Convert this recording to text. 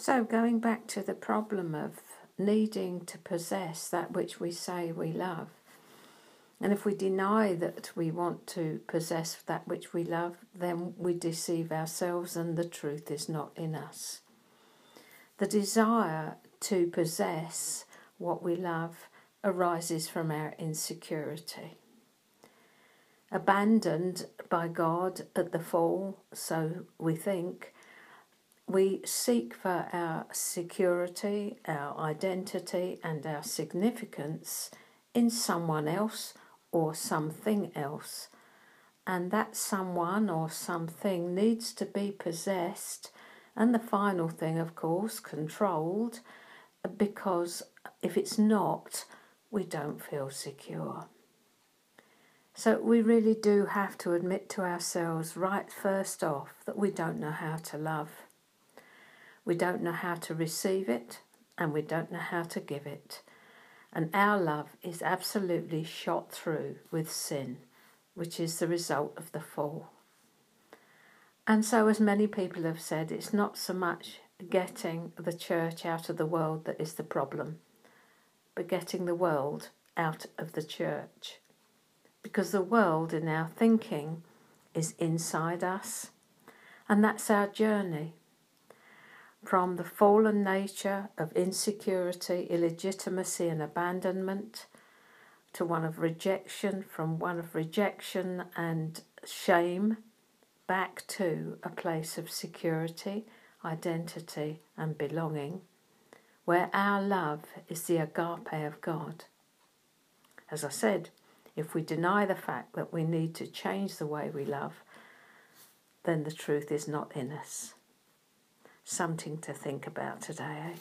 So, going back to the problem of needing to possess that which we say we love, and if we deny that we want to possess that which we love, then we deceive ourselves and the truth is not in us. The desire to possess what we love arises from our insecurity. Abandoned by God at the fall, so we think, we seek for our security, our identity, and our significance in someone else or something else. And that someone or something needs to be possessed, and the final thing, of course, controlled, because if it's not, we don't feel secure. So we really do have to admit to ourselves right first off that we don't know how to love. We don't know how to receive it and we don't know how to give it. And our love is absolutely shot through with sin, which is the result of the fall. And so, as many people have said, it's not so much getting the church out of the world that is the problem, but getting the world out of the church. Because the world in our thinking is inside us, and that's our journey from the fallen nature of insecurity, illegitimacy, and abandonment to one of rejection, from one of rejection and shame back to a place of security, identity, and belonging, where our love is the agape of God. As I said, if we deny the fact that we need to change the way we love, then the truth is not in us something to think about today, eh?